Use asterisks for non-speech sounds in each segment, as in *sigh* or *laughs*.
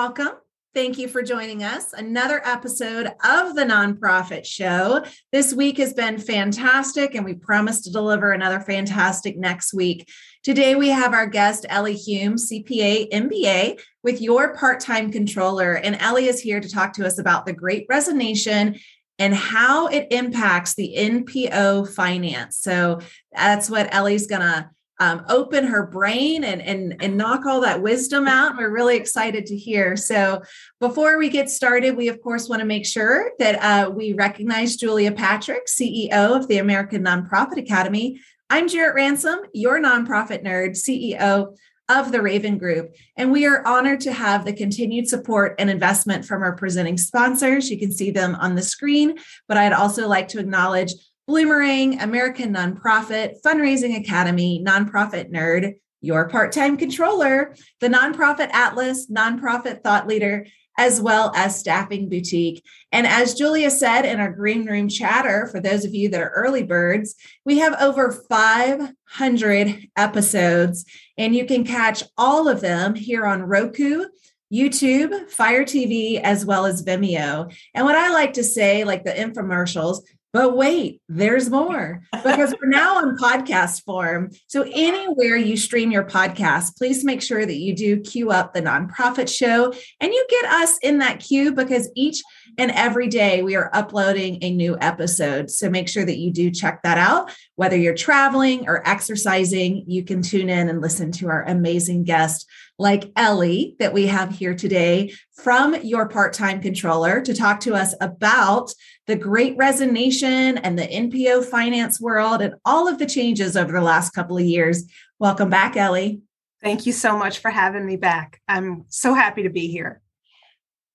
Welcome. Thank you for joining us. Another episode of the Nonprofit Show. This week has been fantastic, and we promise to deliver another fantastic next week. Today, we have our guest, Ellie Hume, CPA MBA, with your part time controller. And Ellie is here to talk to us about the great resignation and how it impacts the NPO finance. So that's what Ellie's going to um, open her brain and, and, and knock all that wisdom out. We're really excited to hear. So, before we get started, we of course want to make sure that uh, we recognize Julia Patrick, CEO of the American Nonprofit Academy. I'm Jarrett Ransom, your nonprofit nerd, CEO of the Raven Group. And we are honored to have the continued support and investment from our presenting sponsors. You can see them on the screen, but I'd also like to acknowledge Bloomerang, American Nonprofit, Fundraising Academy, Nonprofit Nerd, your part time controller, the Nonprofit Atlas, Nonprofit Thought Leader, as well as Staffing Boutique. And as Julia said in our Green Room chatter, for those of you that are early birds, we have over 500 episodes, and you can catch all of them here on Roku. YouTube, Fire TV, as well as Vimeo. And what I like to say, like the infomercials, but wait, there's more because we're now on podcast form. So, anywhere you stream your podcast, please make sure that you do queue up the nonprofit show and you get us in that queue because each and every day we are uploading a new episode. So, make sure that you do check that out. Whether you're traveling or exercising, you can tune in and listen to our amazing guest like Ellie that we have here today from your part time controller to talk to us about the great resignation and the NPO finance world and all of the changes over the last couple of years. Welcome back, Ellie. Thank you so much for having me back. I'm so happy to be here.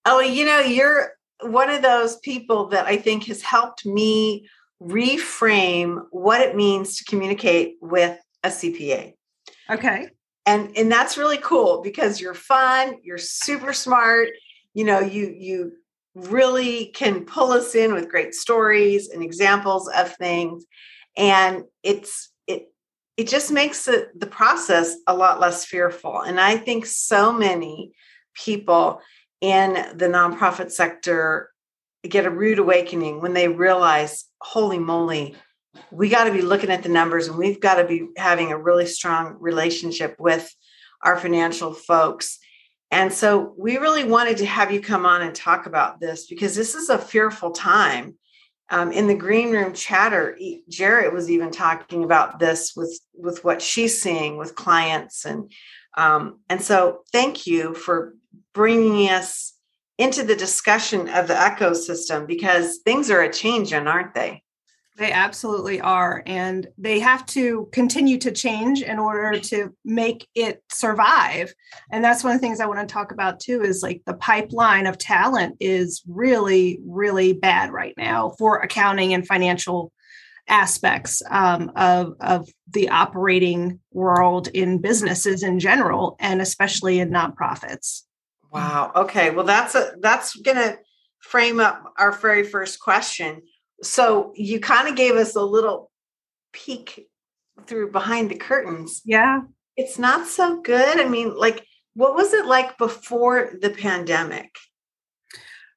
Ellie, you know, you're one of those people that I think has helped me reframe what it means to communicate with a CPA. Okay and and that's really cool because you're fun you're super smart you know you you really can pull us in with great stories and examples of things. And it's it it just makes the, the process a lot less fearful. And i think so many people in the nonprofit sector get a rude awakening when they realize holy moly we got to be looking at the numbers and we've got to be having a really strong relationship with our financial folks. And so we really wanted to have you come on and talk about this because this is a fearful time. Um, in the green room chatter, Jarrett was even talking about this with with what she's seeing with clients, and um, and so thank you for bringing us into the discussion of the ecosystem because things are a changing, aren't they? They absolutely are. And they have to continue to change in order to make it survive. And that's one of the things I want to talk about too is like the pipeline of talent is really, really bad right now for accounting and financial aspects um, of, of the operating world in businesses in general, and especially in nonprofits. Wow. Okay. Well, that's a that's gonna frame up our very first question so you kind of gave us a little peek through behind the curtains. Yeah. It's not so good. I mean, like, what was it like before the pandemic?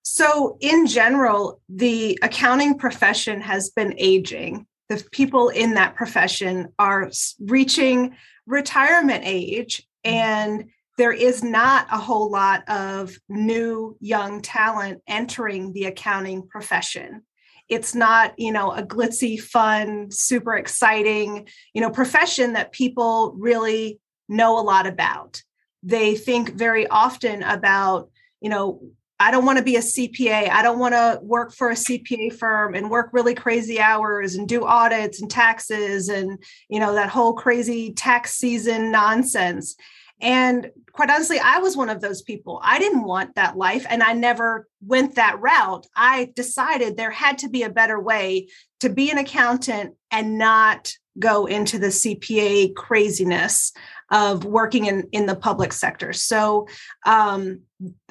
So, in general, the accounting profession has been aging. The people in that profession are reaching retirement age, and there is not a whole lot of new young talent entering the accounting profession it's not you know a glitzy fun super exciting you know profession that people really know a lot about they think very often about you know I don't want to be a CPA. I don't want to work for a CPA firm and work really crazy hours and do audits and taxes and you know that whole crazy tax season nonsense. And quite honestly, I was one of those people. I didn't want that life and I never went that route. I decided there had to be a better way to be an accountant and not go into the CPA craziness of working in, in the public sector. So um,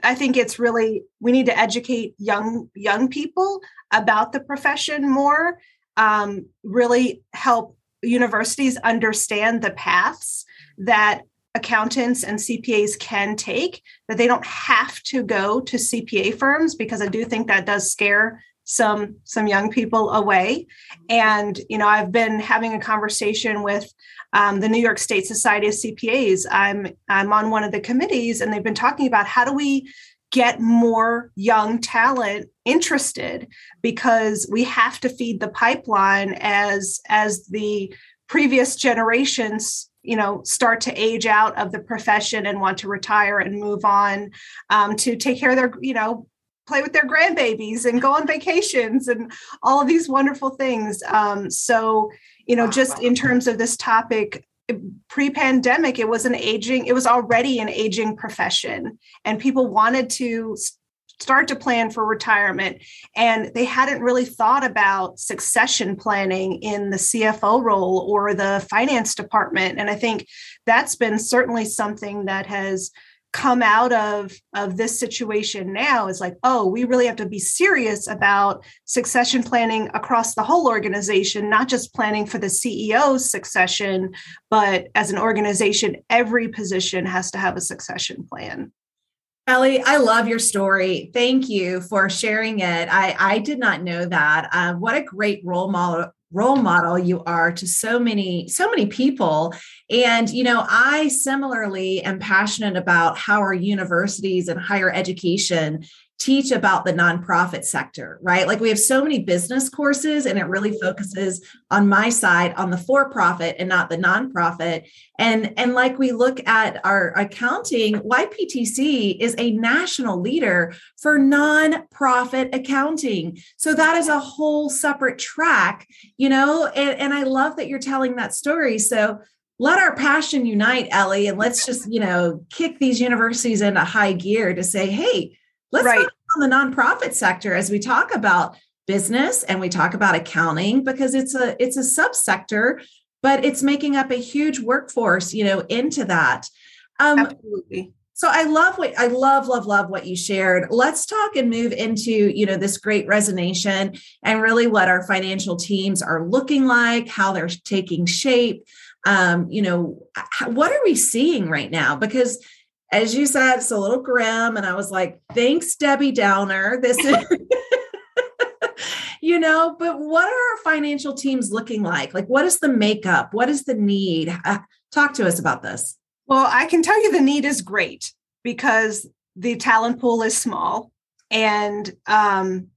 I think it's really we need to educate young young people about the profession more. Um, really help universities understand the paths that accountants and CPAs can take, that they don't have to go to CPA firms because I do think that does scare some some young people away. And you know i've been having a conversation with um, the new york state society of cpas i'm i'm on one of the committees and they've been talking about how do we get more young talent interested because we have to feed the pipeline as as the previous generations you know start to age out of the profession and want to retire and move on um, to take care of their you know play with their grandbabies and go on vacations and all of these wonderful things. Um, so you know just in terms of this topic pre-pandemic it was an aging it was already an aging profession and people wanted to start to plan for retirement. And they hadn't really thought about succession planning in the CFO role or the finance department. And I think that's been certainly something that has come out of of this situation now is like oh we really have to be serious about succession planning across the whole organization not just planning for the CEO's succession but as an organization every position has to have a succession plan Ellie, I love your story. Thank you for sharing it. I, I did not know that. Uh, what a great role model role model you are to so many so many people and you know i similarly am passionate about how our universities and higher education teach about the nonprofit sector, right? Like we have so many business courses and it really mm-hmm. focuses on my side on the for profit and not the nonprofit. And and like we look at our accounting, YPTC is a national leader for nonprofit accounting. So that is a whole separate track, you know, and, and I love that you're telling that story. So let our passion unite, Ellie, and let's just, you know, kick these universities into high gear to say, hey, Let's right. talk on the nonprofit sector as we talk about business and we talk about accounting because it's a it's a subsector, but it's making up a huge workforce, you know, into that. Um, Absolutely. So I love what I love, love, love what you shared. Let's talk and move into, you know, this great resonation and really what our financial teams are looking like, how they're taking shape. Um, you know, what are we seeing right now? Because as you said, it's a little grim. And I was like, thanks, Debbie Downer. This is, *laughs* you know, but what are our financial teams looking like? Like, what is the makeup? What is the need? Uh, talk to us about this. Well, I can tell you the need is great because the talent pool is small. And um,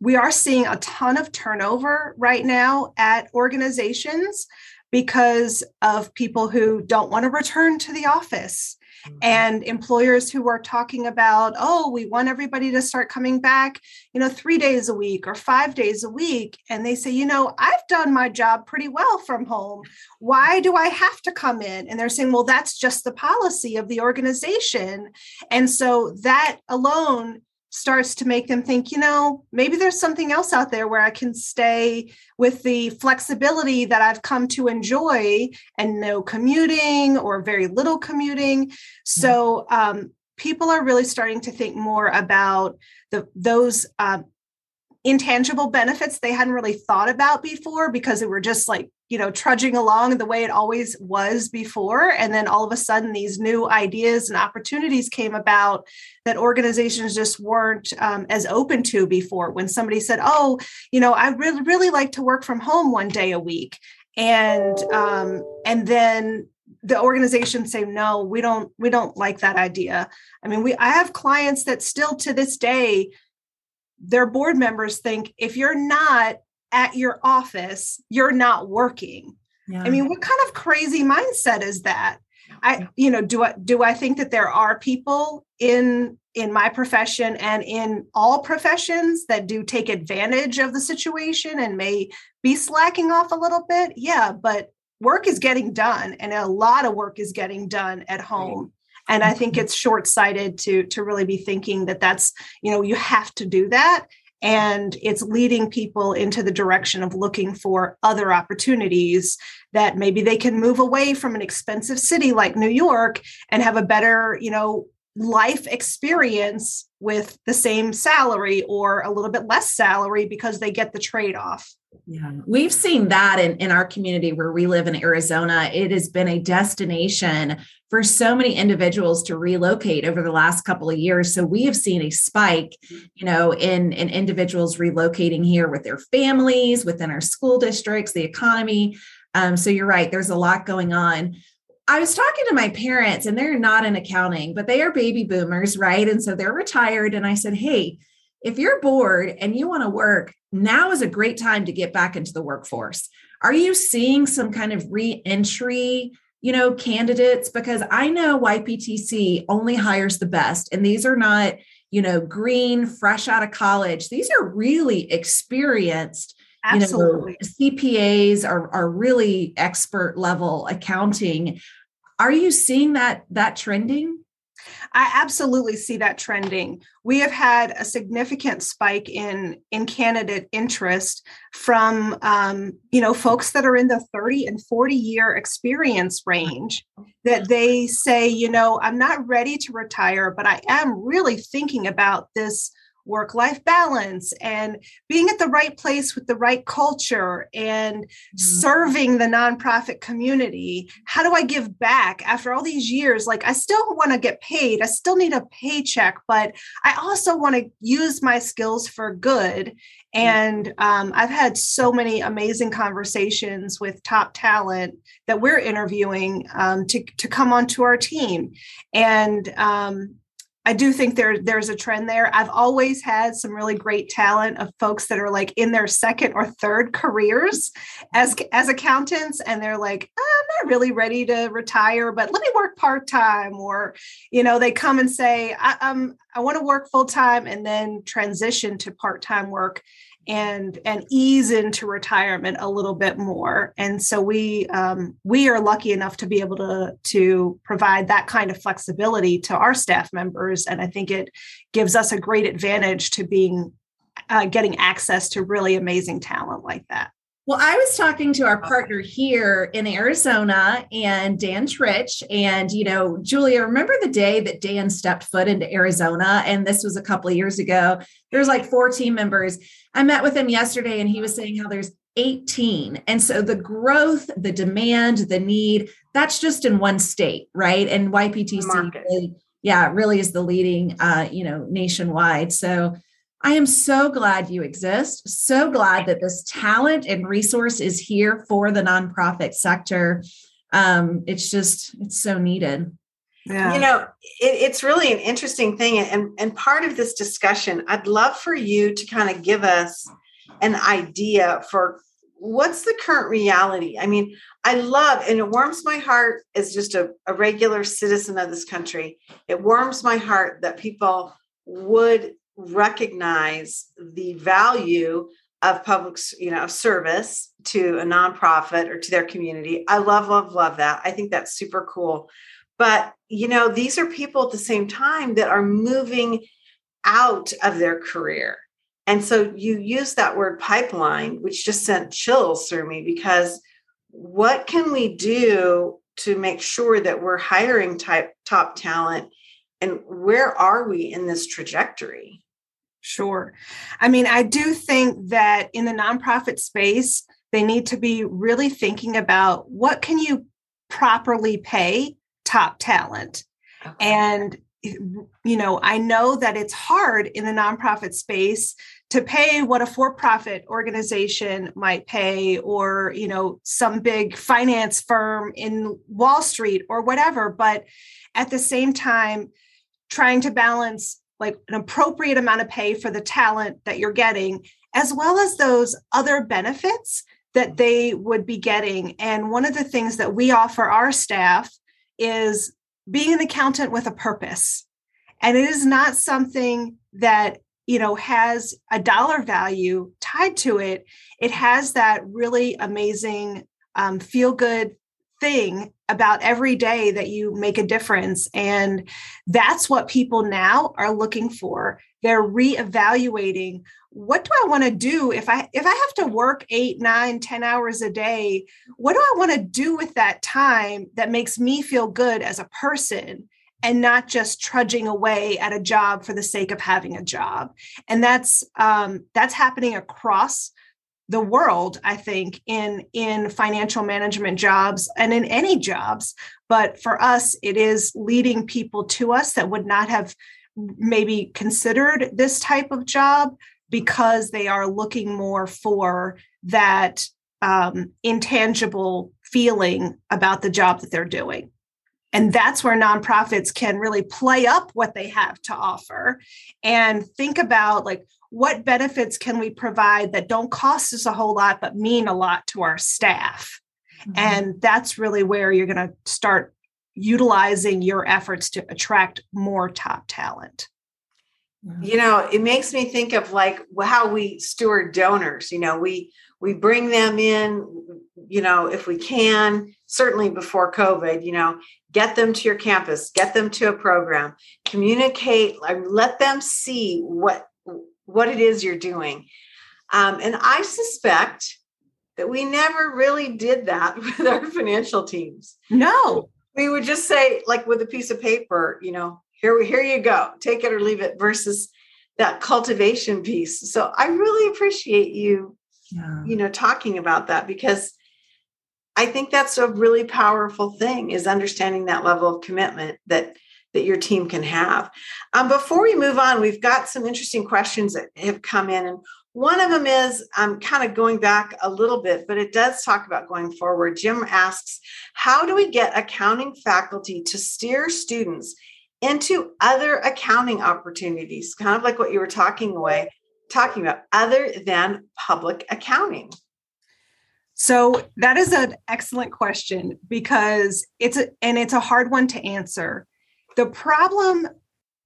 we are seeing a ton of turnover right now at organizations because of people who don't want to return to the office. Mm-hmm. and employers who are talking about oh we want everybody to start coming back you know 3 days a week or 5 days a week and they say you know I've done my job pretty well from home. Why do I have to come in? And they're saying well that's just the policy of the organization. And so that alone starts to make them think, you know, maybe there's something else out there where I can stay with the flexibility that I've come to enjoy and no commuting or very little commuting. So um, people are really starting to think more about the those uh, intangible benefits they hadn't really thought about before because they were just like you know trudging along the way it always was before. And then all of a sudden these new ideas and opportunities came about that organizations just weren't um, as open to before. When somebody said oh you know i really really like to work from home one day a week. And um, and then the organization say no we don't we don't like that idea. I mean we i have clients that still to this day their board members think if you're not at your office, you're not working. Yeah. I mean, what kind of crazy mindset is that? I, you know, do I do I think that there are people in in my profession and in all professions that do take advantage of the situation and may be slacking off a little bit? Yeah, but work is getting done and a lot of work is getting done at home. And I think mm-hmm. it's short-sighted to to really be thinking that that's, you know, you have to do that and it's leading people into the direction of looking for other opportunities that maybe they can move away from an expensive city like New York and have a better, you know, life experience with the same salary or a little bit less salary because they get the trade off. Yeah, we've seen that in, in our community where we live in Arizona. It has been a destination for so many individuals to relocate over the last couple of years. So we have seen a spike, you know, in, in individuals relocating here with their families, within our school districts, the economy. Um, so you're right, there's a lot going on. I was talking to my parents, and they're not in accounting, but they are baby boomers, right? And so they're retired. And I said, Hey, if you're bored and you want to work, now is a great time to get back into the workforce. Are you seeing some kind of re-entry, you know, candidates? Because I know YPTC only hires the best, and these are not, you know, green, fresh out of college. These are really experienced. Absolutely. You know, CPAs are, are really expert level accounting. Are you seeing that that trending? I absolutely see that trending. We have had a significant spike in in candidate interest from um, you know folks that are in the 30 and 40 year experience range that they say, you know, I'm not ready to retire, but I am really thinking about this work life balance and being at the right place with the right culture and mm-hmm. serving the nonprofit community. How do I give back after all these years? Like, I still want to get paid, I still need a paycheck, but I also want to use my skills for good. Mm-hmm. And um, I've had so many amazing conversations with top talent that we're interviewing um, to, to come onto our team. And um, I do think there there's a trend there. I've always had some really great talent of folks that are like in their second or third careers as as accountants, and they're like, I'm not really ready to retire, but let me work part time. Or, you know, they come and say, I, um, I want to work full time, and then transition to part time work and and ease into retirement a little bit more. And so we um, we are lucky enough to be able to to provide that kind of flexibility to our staff members. And i think it gives us a great advantage to being uh, getting access to really amazing talent like that well, I was talking to our partner here in Arizona and Dan Trich. And, you know, Julia, remember the day that Dan stepped foot into Arizona? And this was a couple of years ago. There's like four team members. I met with him yesterday and he was saying how there's 18. And so the growth, the demand, the need, that's just in one state, right? And YPTC, really, yeah, really is the leading, uh, you know, nationwide. So, I am so glad you exist. So glad that this talent and resource is here for the nonprofit sector. Um, it's just, it's so needed. Yeah. You know, it, it's really an interesting thing. And, and part of this discussion, I'd love for you to kind of give us an idea for what's the current reality. I mean, I love, and it warms my heart as just a, a regular citizen of this country. It warms my heart that people would recognize the value of public you know service to a nonprofit or to their community. I love love love that. I think that's super cool. But you know these are people at the same time that are moving out of their career. And so you use that word pipeline which just sent chills through me because what can we do to make sure that we're hiring type top talent? And where are we in this trajectory Sure. I mean, I do think that in the nonprofit space, they need to be really thinking about what can you properly pay top talent. Okay. And you know, I know that it's hard in the nonprofit space to pay what a for-profit organization might pay or, you know, some big finance firm in Wall Street or whatever, but at the same time trying to balance like an appropriate amount of pay for the talent that you're getting, as well as those other benefits that they would be getting. And one of the things that we offer our staff is being an accountant with a purpose. And it is not something that you know has a dollar value tied to it it has that really amazing um, feel good thing about every day that you make a difference. And that's what people now are looking for. They're reevaluating what do I want to do if I if I have to work eight, nine, ten hours a day, what do I want to do with that time that makes me feel good as a person? and not just trudging away at a job for the sake of having a job and that's um, that's happening across the world i think in in financial management jobs and in any jobs but for us it is leading people to us that would not have maybe considered this type of job because they are looking more for that um, intangible feeling about the job that they're doing. And that's where nonprofits can really play up what they have to offer and think about like what benefits can we provide that don't cost us a whole lot but mean a lot to our staff? Mm-hmm. and that's really where you're going to start utilizing your efforts to attract more top talent. You know it makes me think of like how we steward donors you know we we bring them in you know if we can certainly before covid you know get them to your campus get them to a program communicate let them see what what it is you're doing. Um, and I suspect that we never really did that *laughs* with our financial teams. No. We would just say, like with a piece of paper, you know, here we here you go, take it or leave it, versus that cultivation piece. So I really appreciate you, yeah. you know, talking about that because I think that's a really powerful thing is understanding that level of commitment that that your team can have. Um, before we move on, we've got some interesting questions that have come in. And one of them is I'm kind of going back a little bit, but it does talk about going forward. Jim asks, How do we get accounting faculty to steer students into other accounting opportunities? Kind of like what you were talking away, talking about, other than public accounting. So that is an excellent question because it's a, and it's a hard one to answer the problem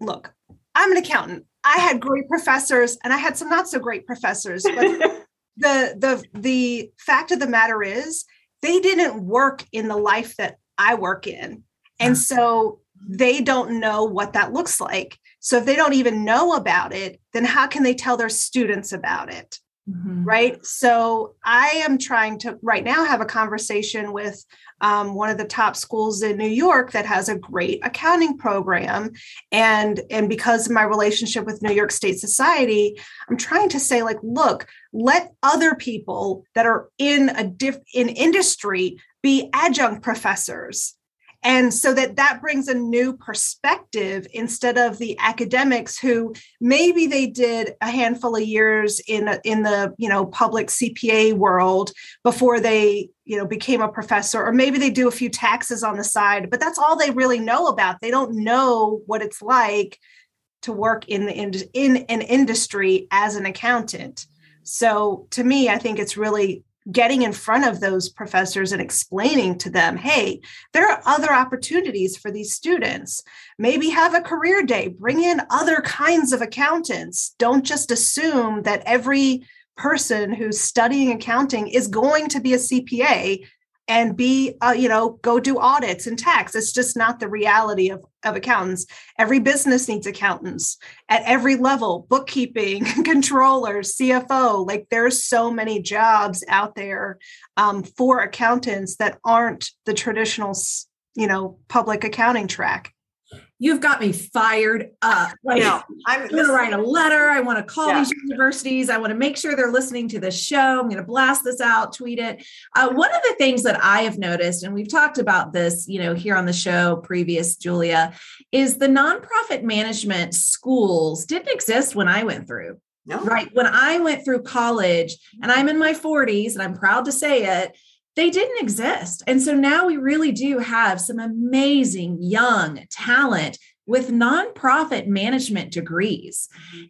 look, I'm an accountant. I had great professors and I had some not so great professors, but *laughs* the the the fact of the matter is they didn't work in the life that I work in. And mm. so they don't know what that looks like. So if they don't even know about it, then how can they tell their students about it? Mm-hmm. Right. So I am trying to right now have a conversation with um, one of the top schools in New York that has a great accounting program. And, and because of my relationship with New York State Society, I'm trying to say, like, look, let other people that are in a diff in industry be adjunct professors and so that that brings a new perspective instead of the academics who maybe they did a handful of years in in the you know public CPA world before they you know became a professor or maybe they do a few taxes on the side but that's all they really know about. They don't know what it's like to work in the in, in an industry as an accountant. So to me i think it's really getting in front of those professors and explaining to them hey there are other opportunities for these students. Maybe have a career day. Bring in other kinds of accountants. Don't just assume that every person who's studying accounting is going to be a cpa and be uh, you know go do audits and tax. It's just not the reality of, of accountants. Every business needs accountants at every level bookkeeping *laughs* controllers cfo like there's so many jobs out there um, for accountants that aren't the traditional you know public accounting track you've got me fired up. Like, know. I'm going to write a letter. I want to call yeah. these universities. I want to make sure they're listening to this show. I'm going to blast this out, tweet it. Uh, one of the things that I have noticed, and we've talked about this, you know, here on the show previous, Julia, is the nonprofit management schools didn't exist when I went through. No. Right. When I went through college, and I'm in my 40s, and I'm proud to say it, they didn't exist. And so now we really do have some amazing young talent with nonprofit management degrees.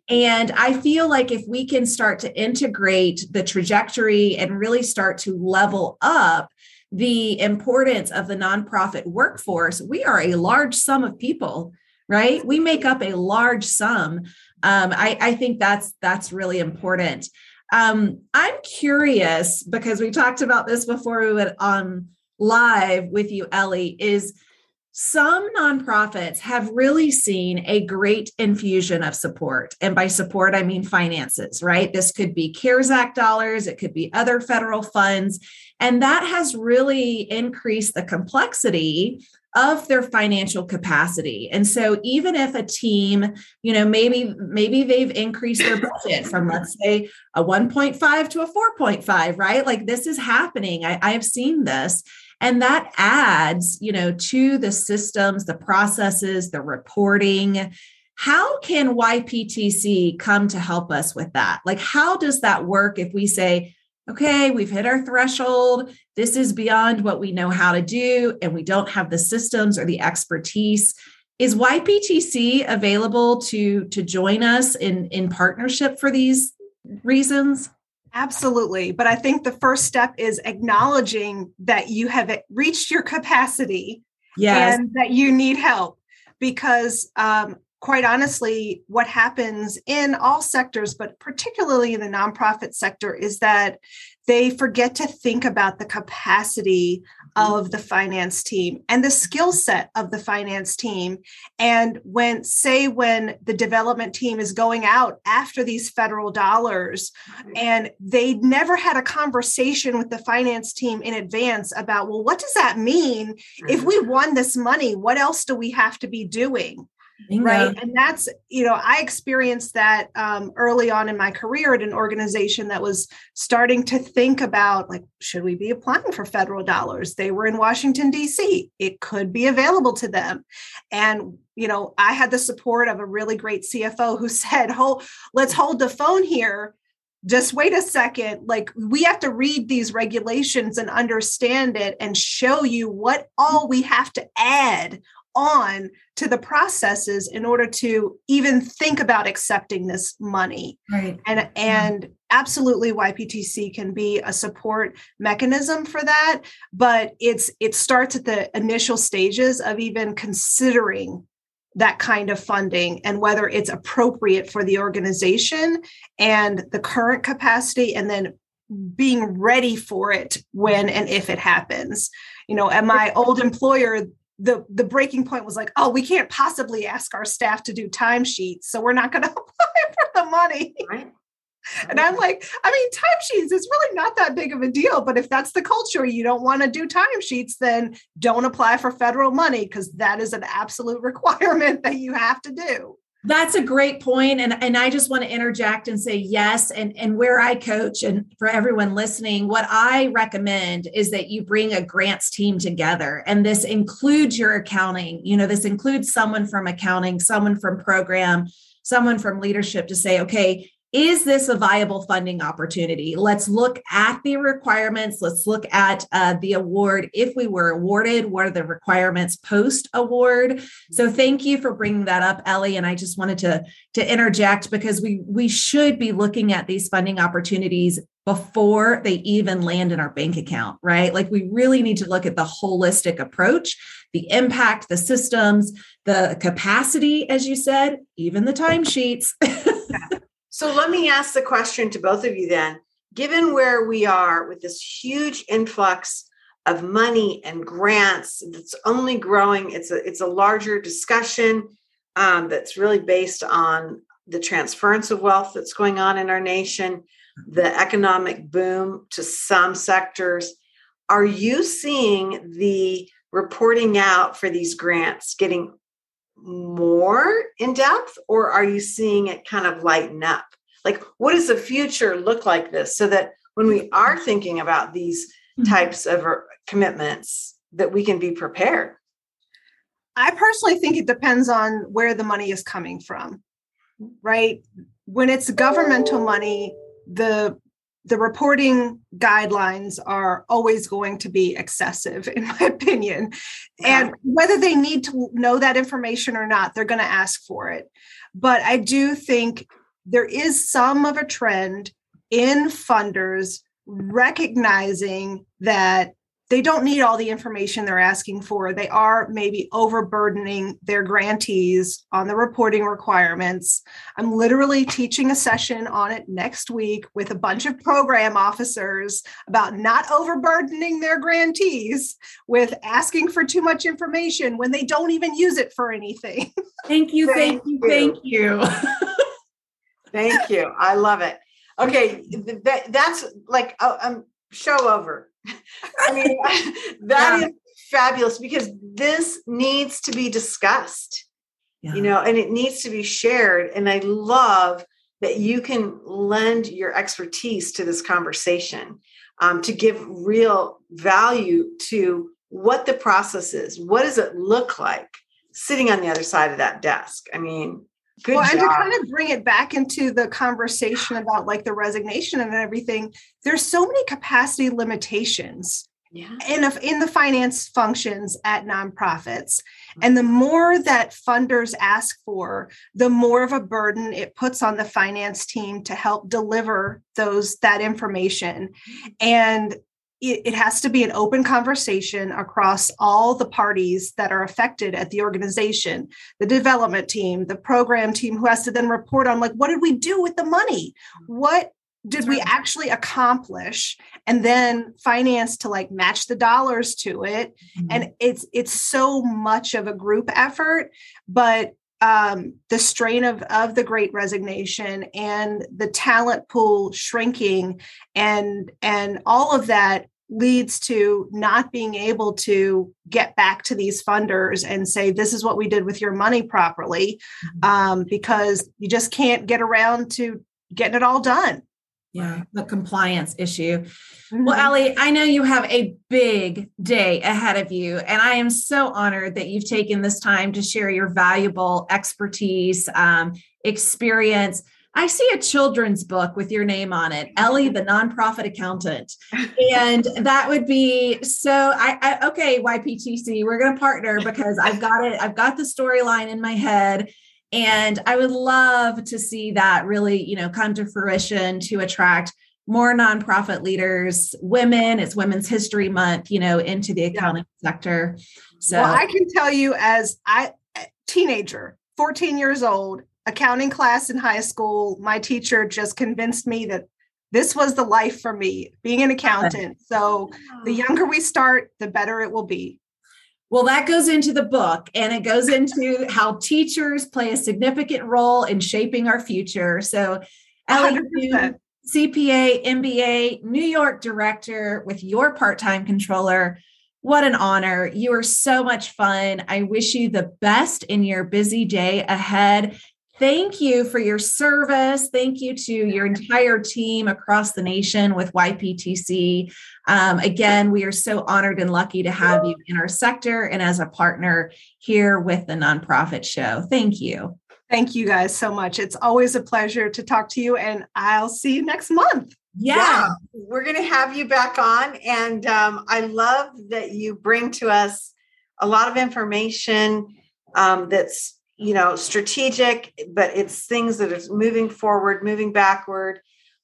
And I feel like if we can start to integrate the trajectory and really start to level up the importance of the nonprofit workforce, we are a large sum of people, right? We make up a large sum. Um, I, I think that's that's really important. Um, I'm curious because we talked about this before we went on live with you, Ellie, is some nonprofits have really seen a great infusion of support. And by support, I mean finances, right? This could be CARES Act dollars, it could be other federal funds. And that has really increased the complexity of their financial capacity. And so even if a team, you know, maybe maybe they've increased their budget from let's say a 1.5 to a 4.5, right? Like this is happening. I, I've seen this. And that adds, you know, to the systems, the processes, the reporting. How can YPTC come to help us with that? Like, how does that work if we say, okay, we've hit our threshold. This is beyond what we know how to do, and we don't have the systems or the expertise. Is YPTC available to to join us in in partnership for these reasons? Absolutely. But I think the first step is acknowledging that you have reached your capacity yes. and that you need help. Because um, quite honestly, what happens in all sectors, but particularly in the nonprofit sector, is that they forget to think about the capacity of the finance team and the skill set of the finance team. And when, say, when the development team is going out after these federal dollars and they never had a conversation with the finance team in advance about, well, what does that mean? If we won this money, what else do we have to be doing? Bingo. right and that's you know i experienced that um, early on in my career at an organization that was starting to think about like should we be applying for federal dollars? They were in washington d.c it could be available to them. And you know i had the support of a really great cfo who *laughs* said hold let's hold the phone here. Just wait a second. Like we have to read these regulations and understand it and show you what all we have to add on to the processes in order to even think about accepting this money. Right. And mm-hmm. and absolutely yptc can be a support mechanism for that but it's it starts at the initial stages of even considering that kind of funding and whether it's appropriate for the organization and the current capacity and then being ready for it when and if it happens. You know at my old employer the the breaking point was like oh we can't possibly ask our staff to do timesheets so we're not going *laughs* to apply for the money right. and i'm like i mean timesheets is really not that big of a deal but if that's the culture you don't want to do timesheets then don't apply for federal money because that is an absolute *laughs* requirement that you have to do that's a great point and and I just want to interject and say yes and and where I coach and for everyone listening what I recommend is that you bring a grants team together and this includes your accounting. You know this includes someone from accounting someone from program someone from leadership to say okay is this a viable funding opportunity? Let's look at the requirements. Let's look at uh, the award. If we were awarded, what are the requirements post award? So thank you for bringing that up, Ellie. And I just wanted to to interject because we we should be looking at these funding opportunities before they even land in our bank account, right? Like we really need to look at the holistic approach, the impact, the systems, the capacity, as you said, even the timesheets. *laughs* So let me ask the question to both of you then. Given where we are with this huge influx of money and grants that's only growing, it's a it's a larger discussion um, that's really based on the transference of wealth that's going on in our nation, the economic boom to some sectors. Are you seeing the reporting out for these grants getting more in depth or are you seeing it kind of lighten up? Like what does the future look like this? So that when we are thinking about these mm-hmm. types of uh, commitments that we can be prepared. I personally think it depends on where the money is coming from right? When it's governmental money the the reporting guidelines are always going to be excessive, in my opinion. And whether they need to know that information or not, they're going to ask for it. But I do think there is some of a trend in funders recognizing that they don't need all the information they're asking for. They are maybe overburdening their grantees on the reporting requirements. I'm literally teaching a session on it next week with a bunch of program officers about not overburdening their grantees with asking for too much information when they don't even use it for anything. *laughs* Thank you, thank, thank you, thank you. thank you. I love it. Okay, that, that's like a, oh, um, show over. I mean, *laughs* that yeah. is fabulous because this needs to be discussed, Yeah. you know, and it needs to be shared. And I love that you can lend your expertise to this conversation um, to give real value to what the process is. What does it look like sitting on the other side of that desk? I mean, good well, and to job. kind of bring it back into the conversation about like the resignation and everything, there's so many capacity limitations yeah. in a, in the finance functions at nonprofits. And the mm-hmm. more that funders ask for the more of a burden it puts on the finance team to help deliver those that information. Mm-hmm. And it, it has to be an open conversation across all the parties that are affected at the organization the development team the program team who has to then report on like what did we do with the money? What did we actually accomplish? And then finance to like match the dollars to it. Mhm. and it's it's so much of a group effort but um the strain of of the great resignation and the talent pool shrinking and and all of that leads to not being able to get back to these funders and say this is what we did with your money properly Mhm. um, because you just can't get around to getting it all done yeah, the compliance issue. Mm-hmm. Well, Ellie, I know you have a big day ahead of you, and I am so honored that you've taken this time to share your valuable expertise, um, experience. I see a children's book with your name on it, Ellie, the nonprofit accountant, and *laughs* that would be so. I, I okay, YPTC, we're going to partner because I've got it. I've got the storyline in my head. And I would love to see that really, you know, come to fruition to attract more nonprofit leaders, women. It's Women's History Month, you know, into the accounting sector. So well, I can tell you as I teenager, 14 years old, accounting class in high school, my teacher just convinced me that this was the life for me, being an accountant. So the younger we start, the better it will be. Well, that goes into the book and it goes into how teachers play a significant role in shaping our future. So, 100%. CPA, MBA, New York director with your part time controller. What an honor. You are so much fun. I wish you the best in your busy day ahead. Thank you for your service. Thank you to your entire team across the nation with YPTC. Um, again, we are so honored and lucky to have you in our sector and as a partner here with the nonprofit show. Thank you. Thank you guys so much. It's always a pleasure to talk to you, and I'll see you next month. Yeah. we're going to have you back on. And um, I love that you bring to us a lot of information um, that's, you know, strategic, but it's things that are moving forward, moving backward,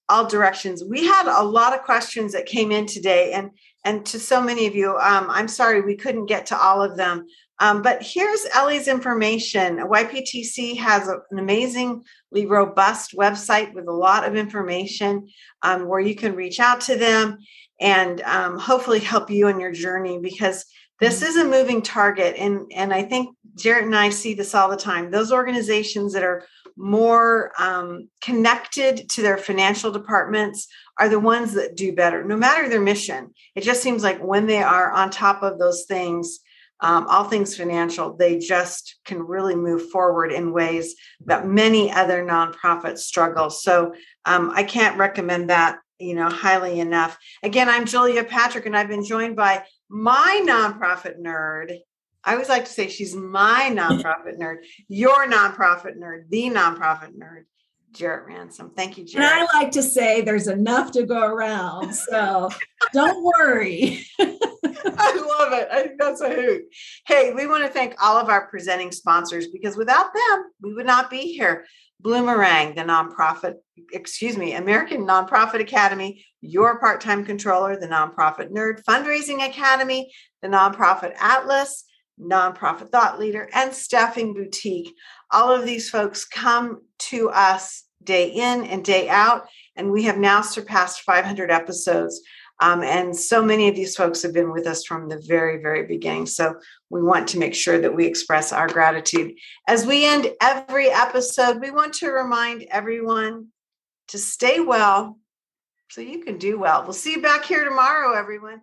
all directions. We had a lot of questions that came in today, and and to so many of you, um, I'm sorry we couldn't get to all of them. Um, but here's Ellie's information. YPTC has a- an amazingly robust website with a lot of information um, where you can reach out to them and um, hopefully help you on your journey because this is a moving target. And, and I think Jarrett and I see this all the time. Those organizations that are more um, connected to their financial departments are the ones that do better, no matter their mission. It just seems like when they are on top of those things, um, all things financial, they just can really move forward in ways that many other nonprofits struggle. So um, I can't recommend that, you know, highly enough. Again, I'm Julia Patrick, and I've been joined by my nonprofit nerd. I always like to say she's my nonprofit nerd, your nonprofit nerd, the nonprofit nerd, Jarrett Ransom. Thank you, Jarrett. And I like to say there's enough to go around. So don't worry. *laughs* I love it. I think that's a hoot. Hey, we want to thank all of our presenting sponsors because without them, we would not be here. Bloomerang, the nonprofit, excuse me, American Nonprofit Academy, your part time controller, the Nonprofit Nerd Fundraising Academy, the Nonprofit Atlas, Nonprofit Thought Leader, and Staffing Boutique. All of these folks come to us day in and day out, and we have now surpassed 500 episodes. Um, and so many of these folks have been with us from the very, very beginning. So we want to make sure that we express our gratitude. As we end every episode, we want to remind everyone to stay well so you can do well. We'll see you back here tomorrow, everyone.